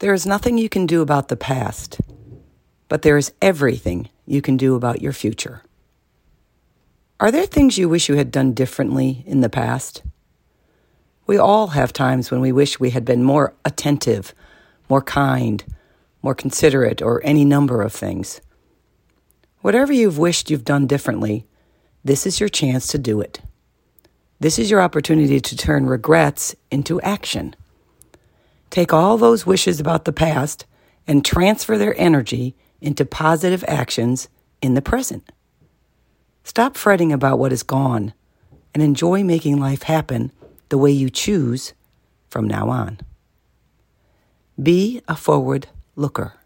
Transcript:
There is nothing you can do about the past, but there is everything you can do about your future. Are there things you wish you had done differently in the past? We all have times when we wish we had been more attentive, more kind, more considerate, or any number of things. Whatever you've wished you've done differently, this is your chance to do it. This is your opportunity to turn regrets into action. Take all those wishes about the past and transfer their energy into positive actions in the present. Stop fretting about what is gone and enjoy making life happen the way you choose from now on. Be a forward looker.